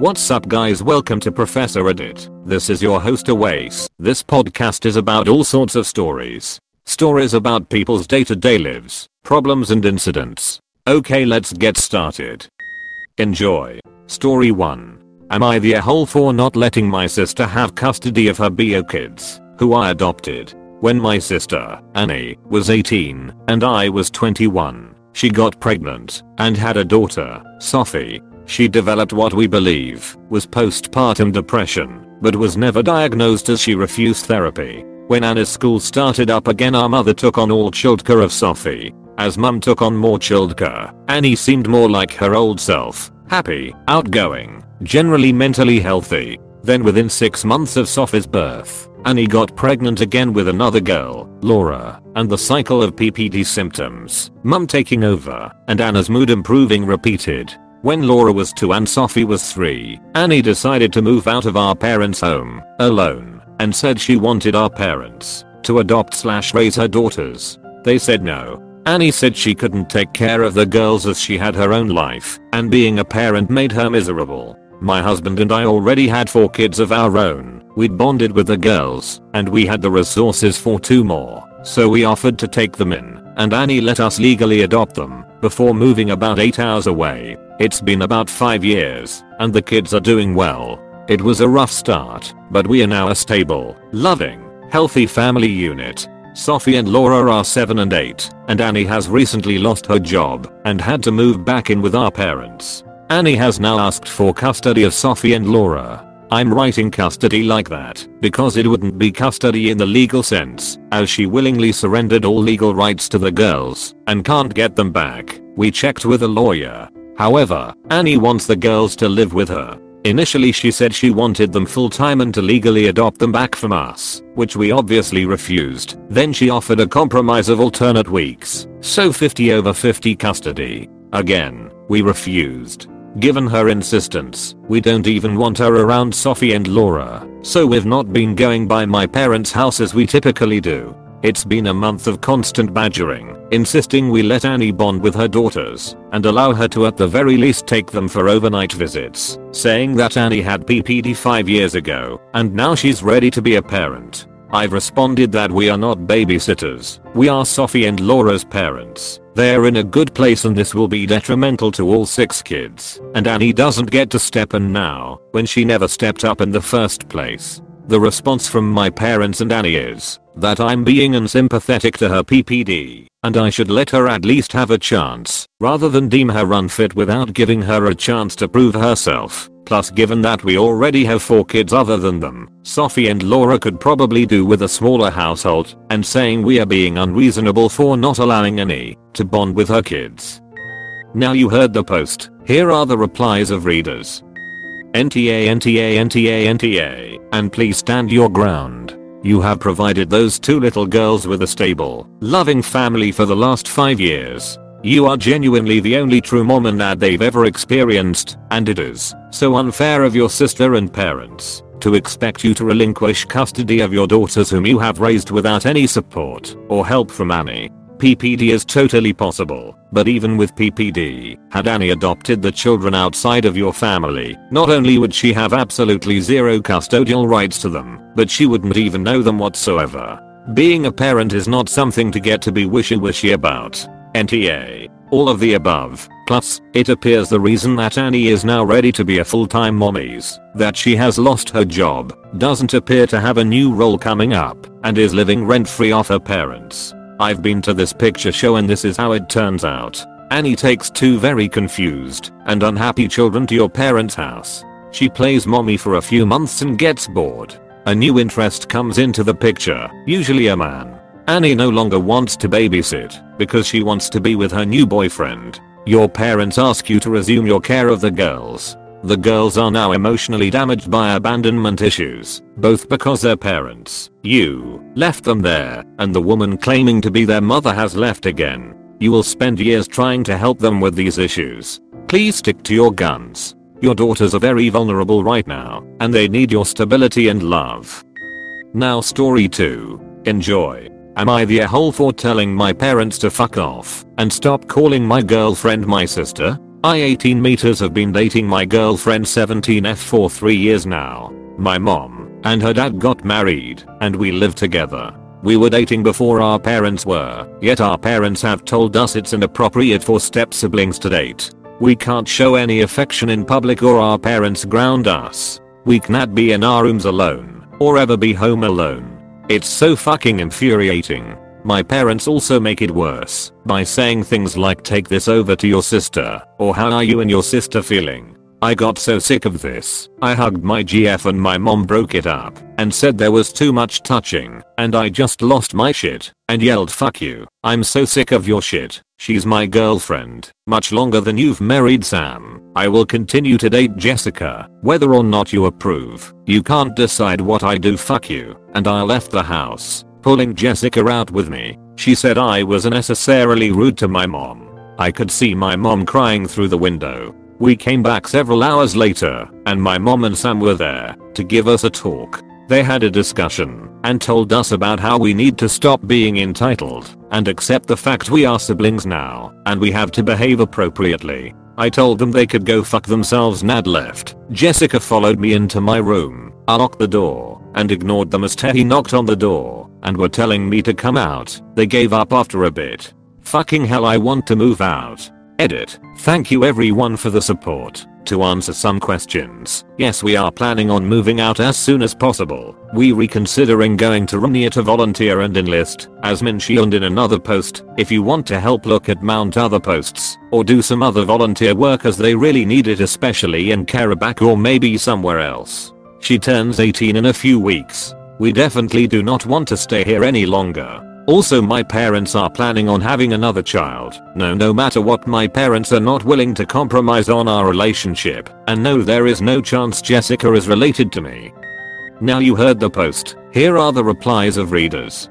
What's up guys welcome to Professor Edit. This is your host Awais. This podcast is about all sorts of stories. Stories about people's day to day lives, problems and incidents. Okay let's get started. Enjoy. Story 1. Am I the a-hole for not letting my sister have custody of her bio kids, who I adopted? When my sister, Annie, was 18, and I was 21, she got pregnant, and had a daughter, Sophie, she developed what we believe was postpartum depression, but was never diagnosed as she refused therapy. When Annie's school started up again our mother took on all childcare of Sophie. As mum took on more childcare, Annie seemed more like her old self, happy, outgoing, generally mentally healthy. Then within 6 months of Sophie's birth, Annie got pregnant again with another girl, Laura, and the cycle of PPD symptoms, mum taking over, and Annie's mood improving repeated. When Laura was 2 and Sophie was 3, Annie decided to move out of our parents' home, alone, and said she wanted our parents to adopt slash raise her daughters. They said no. Annie said she couldn't take care of the girls as she had her own life, and being a parent made her miserable. My husband and I already had 4 kids of our own, we'd bonded with the girls, and we had the resources for 2 more, so we offered to take them in, and Annie let us legally adopt them, before moving about 8 hours away. It's been about 5 years, and the kids are doing well. It was a rough start, but we are now a stable, loving, healthy family unit. Sophie and Laura are 7 and 8, and Annie has recently lost her job and had to move back in with our parents. Annie has now asked for custody of Sophie and Laura. I'm writing custody like that because it wouldn't be custody in the legal sense, as she willingly surrendered all legal rights to the girls and can't get them back. We checked with a lawyer However, Annie wants the girls to live with her. Initially she said she wanted them full time and to legally adopt them back from us, which we obviously refused. Then she offered a compromise of alternate weeks, so 50 over 50 custody. Again, we refused. Given her insistence, we don't even want her around Sophie and Laura, so we've not been going by my parents' house as we typically do. It's been a month of constant badgering, insisting we let Annie bond with her daughters and allow her to at the very least take them for overnight visits, saying that Annie had PPD 5 years ago and now she's ready to be a parent. I've responded that we are not babysitters, we are Sophie and Laura's parents. They're in a good place and this will be detrimental to all 6 kids, and Annie doesn't get to step in now, when she never stepped up in the first place. The response from my parents and Annie is that I'm being unsympathetic to her PPD and I should let her at least have a chance rather than deem her unfit without giving her a chance to prove herself. Plus given that we already have 4 kids other than them, Sophie and Laura could probably do with a smaller household and saying we are being unreasonable for not allowing Annie to bond with her kids. Now you heard the post, here are the replies of readers. NTA NTA NTA NTA, and please stand your ground. You have provided those two little girls with a stable, loving family for the last 5 years. You are genuinely the only true mom and dad they've ever experienced, and it is so unfair of your sister and parents to expect you to relinquish custody of your daughters whom you have raised without any support or help from Annie. PPD is totally possible, but even with PPD, had Annie adopted the children outside of your family, not only would she have absolutely zero custodial rights to them, but she wouldn't even know them whatsoever. Being a parent is not something to get to be wishy-washy about. NTA. All of the above. Plus, it appears the reason that Annie is now ready to be a full-time mommy's that she has lost her job, doesn't appear to have a new role coming up, and is living rent-free off her parents. I've been to this picture show and this is how it turns out. Annie takes two very confused and unhappy children to your parents' house. She plays mommy for a few months and gets bored. A new interest comes into the picture, usually a man. Annie no longer wants to babysit because she wants to be with her new boyfriend. Your parents ask you to resume your care of the girls. The girls are now emotionally damaged by abandonment issues, both because their parents, you, left them there, and the woman claiming to be their mother has left again. You will spend years trying to help them with these issues. Please stick to your guns. Your daughters are very vulnerable right now, and they need your stability and love. Now story 2. Enjoy. Am I the a-hole for telling my parents to fuck off and stop calling my girlfriend my sister? I 18 meters have been dating my girlfriend 17F for 3 years now. My mom and her dad got married and we live together. We were dating before our parents were, yet our parents have told us it's inappropriate for step siblings to date. We can't show any affection in public or our parents ground us. We can't be in our rooms alone, or ever be home alone. It's so fucking infuriating. My parents also make it worse by saying things like take this over to your sister, or how are you and your sister feeling? I got so sick of this, I hugged my GF and my mom broke it up and said there was too much touching and I just lost my shit and yelled fuck you, I'm so sick of your shit, she's my girlfriend, much longer than you've married Sam, I will continue to date Jessica, whether or not you approve, you can't decide what I do. Fuck you, and I left the house, pulling Jessica out with me, she said I was unnecessarily rude to my mom. I could see my mom crying through the window, we came back several hours later, and my mom and Sam were there to give us a talk. They had a discussion and told us about how we need to stop being entitled and accept the fact we are siblings now and we have to behave appropriately. I told them they could go fuck themselves Nad left. Jessica followed me into my room. I locked the door and ignored them as Teddy knocked on the door and were telling me to come out. They gave up after a bit. Fucking hell I want to move out. Edit. Thank you everyone for the support. To answer some questions, yes we are planning on moving out as soon as possible. We reconsidering going to Romania to volunteer and enlist, as mentioned in another post, if you want to help look at mount other posts, or do some other volunteer work as they really need it especially in Karabakh or maybe somewhere else. She turns 18 in a few weeks. We definitely do not want to stay here any longer. Also my parents are planning on having another child. No no matter what my parents are not willing to compromise on our relationship. And no there is no chance Jessica is related to me. Now you heard the post. Here are the replies of readers.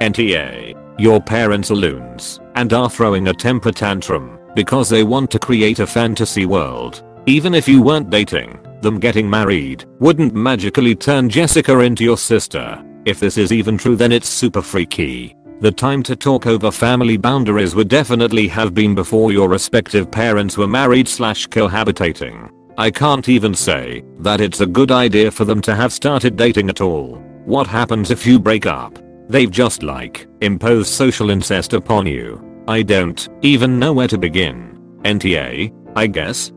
NTA. Your parents are loons and are throwing a temper tantrum because they want to create a fantasy world. Even if you weren't dating, them getting married wouldn't magically turn Jessica into your sister. If this is even true then it's super freaky. The time to talk over family boundaries would definitely have been before your respective parents were married slash cohabitating. I can't even say that it's a good idea for them to have started dating at all. What happens if you break up? They've just like imposed social incest upon you. I don't even know where to begin. NTA, I guess.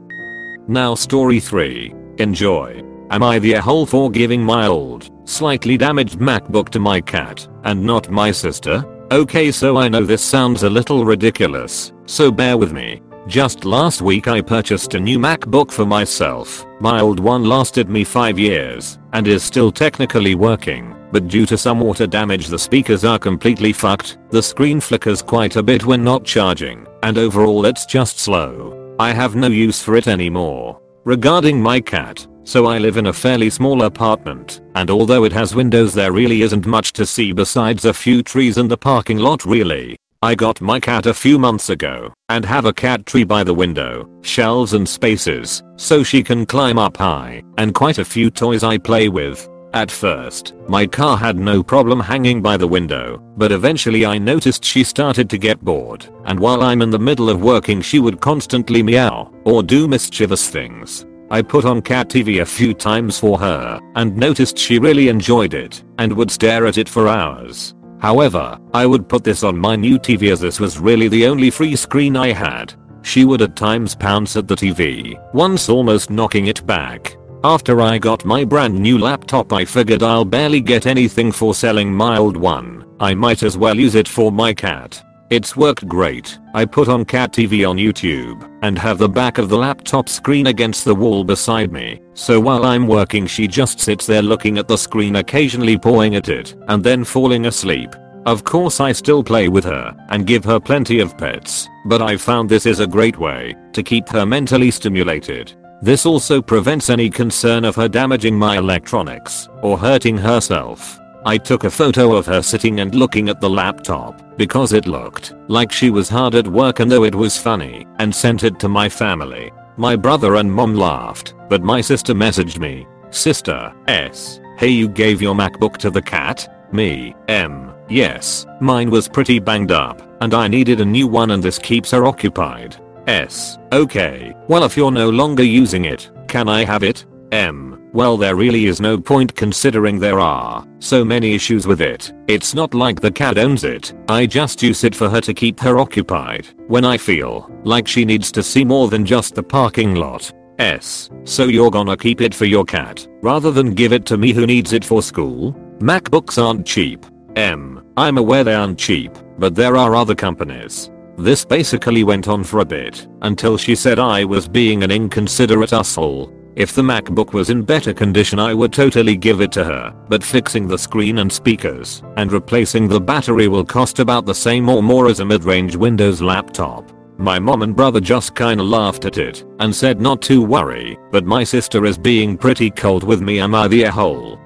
Now story 3. Enjoy. Am I the a-hole for giving my old, slightly damaged MacBook to my cat, and not my sister? Okay so I know this sounds a little ridiculous, so bear with me. Just last week I purchased a new MacBook for myself. My old one lasted me 5 years, and is still technically working, but due to some water damage the speakers are completely fucked, the screen flickers quite a bit when not charging, and overall it's just slow. I have no use for it anymore. Regarding my cat, so I live in a fairly small apartment, and although it has windows there really isn't much to see besides a few trees and the parking lot really. I got my cat a few months ago, and have a cat tree by the window, shelves and spaces, so she can climb up high, and quite a few toys I play with. At first, my car had no problem hanging by the window, but eventually I noticed she started to get bored, and while I'm in the middle of working she would constantly meow, or do mischievous things. I put on cat TV a few times for her and noticed she really enjoyed it and would stare at it for hours. However, I would put this on my new TV as this was really the only free screen I had. She would at times pounce at the TV, once almost knocking it back. After I got my brand new laptop I figured I'll barely get anything for selling my old one. I might as well use it for my cat. It's worked great. I put on cat TV on YouTube and have the back of the laptop screen against the wall beside me. So while I'm working she just sits there looking at the screen occasionally pawing at it and then falling asleep. Of course I still play with her and give her plenty of pets, but I found this is a great way to keep her mentally stimulated. This also prevents any concern of her damaging my electronics or hurting herself. I took a photo of her sitting and looking at the laptop because it looked like she was hard at work and though it was funny and sent it to my family. My brother and mom laughed, but my sister messaged me. Sister, S. Hey you gave your MacBook to the cat? Me, M. Yes, mine was pretty banged up and I needed a new one and this keeps her occupied. S. Okay, well if you're no longer using it, can I have it? M. Well there really is no point considering there are so many issues with it. It's not like the cat owns it. I just use it for her to keep her occupied when I feel like she needs to see more than just the parking lot. S. So you're gonna keep it for your cat rather than give it to me who needs it for school? MacBooks aren't cheap. M. I'm aware they aren't cheap, but there are other companies. This basically went on for a bit until she said I was being an inconsiderate asshole if the MacBook was in better condition I would totally give it to her, but fixing the screen and speakers and replacing the battery will cost about the same or more as a mid-range Windows laptop. My mom and brother just kinda laughed at it and said not to worry, but my sister is being pretty cold with me am I the a-hole?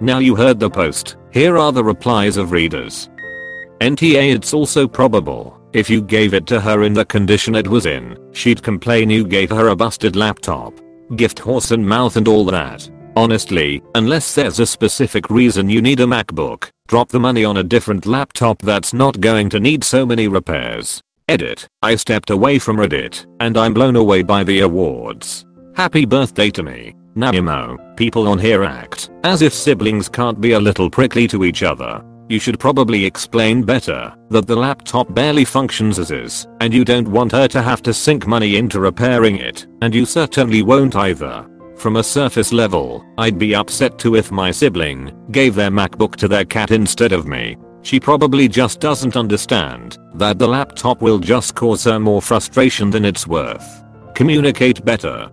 Now you heard the post, here are the replies of readers. NTA it's also probable, if you gave it to her in the condition it was in, she'd complain you gave her a busted laptop gift horse and mouth and all that. Honestly, unless there's a specific reason you need a MacBook, drop the money on a different laptop that's not going to need so many repairs. Edit. I stepped away from Reddit, and I'm blown away by the awards. Happy birthday to me. Now people on here act as if siblings can't be a little prickly to each other. You should probably explain better that the laptop barely functions as is, and you don't want her to have to sink money into repairing it, and you certainly won't either. From a surface level, I'd be upset too if my sibling gave their MacBook to their cat instead of me. She probably just doesn't understand that the laptop will just cause her more frustration than it's worth. Communicate better.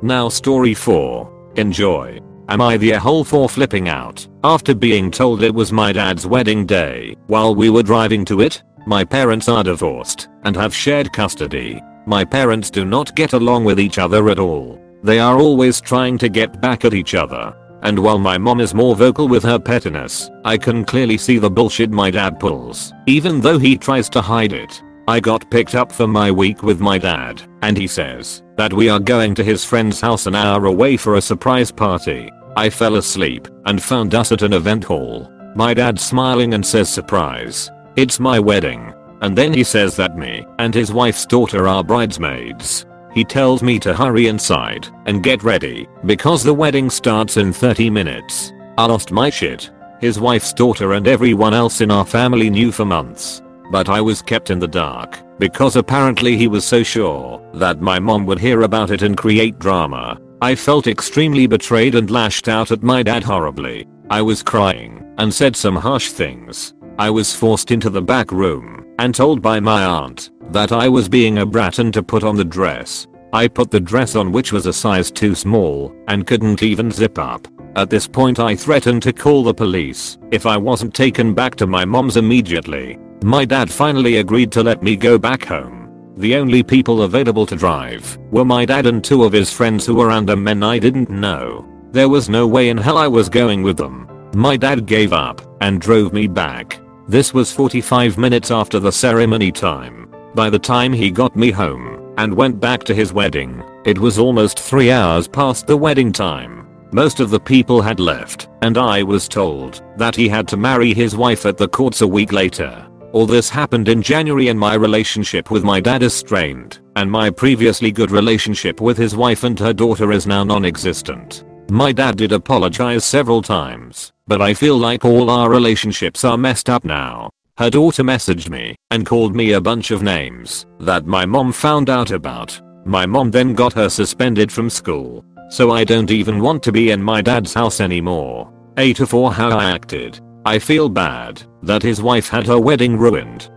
Now story 4. Enjoy. Am I the a-hole for flipping out after being told it was my dad's wedding day while we were driving to it? My parents are divorced and have shared custody. My parents do not get along with each other at all. They are always trying to get back at each other. And while my mom is more vocal with her pettiness, I can clearly see the bullshit my dad pulls, even though he tries to hide it. I got picked up for my week with my dad, and he says that we are going to his friend's house an hour away for a surprise party. I fell asleep and found us at an event hall. My dad smiling and says surprise. It's my wedding. And then he says that me and his wife's daughter are bridesmaids. He tells me to hurry inside and get ready because the wedding starts in 30 minutes. I lost my shit. His wife's daughter and everyone else in our family knew for months but I was kept in the dark because apparently he was so sure that my mom would hear about it and create drama. I felt extremely betrayed and lashed out at my dad horribly. I was crying and said some harsh things. I was forced into the back room and told by my aunt that I was being a brat and to put on the dress. I put the dress on which was a size too small and couldn't even zip up. At this point I threatened to call the police if I wasn't taken back to my mom's immediately. My dad finally agreed to let me go back home. The only people available to drive were my dad and two of his friends who were random men I didn't know. There was no way in hell I was going with them. My dad gave up and drove me back. This was 45 minutes after the ceremony time. By the time he got me home and went back to his wedding, it was almost 3 hours past the wedding time. Most of the people had left, and I was told that he had to marry his wife at the courts a week later. All this happened in January and my relationship with my dad is strained, and my previously good relationship with his wife and her daughter is now non-existent. My dad did apologize several times, but I feel like all our relationships are messed up now. Her daughter messaged me and called me a bunch of names that my mom found out about. My mom then got her suspended from school. So I don't even want to be in my dad's house anymore. A to for how I acted. I feel bad that his wife had her wedding ruined.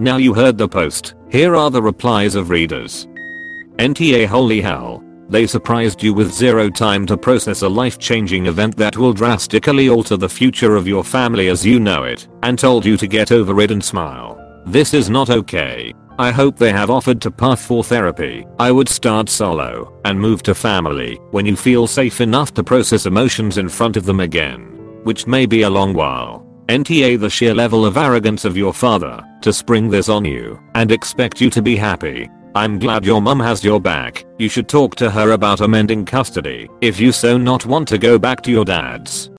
Now you heard the post, here are the replies of readers. NTA holy hell. They surprised you with zero time to process a life-changing event that will drastically alter the future of your family as you know it, and told you to get over it and smile. This is not okay. I hope they have offered to path for therapy. I would start solo and move to family when you feel safe enough to process emotions in front of them again which may be a long while. NTA the sheer level of arrogance of your father to spring this on you and expect you to be happy. I'm glad your mum has your back. You should talk to her about amending custody if you so not want to go back to your dad's.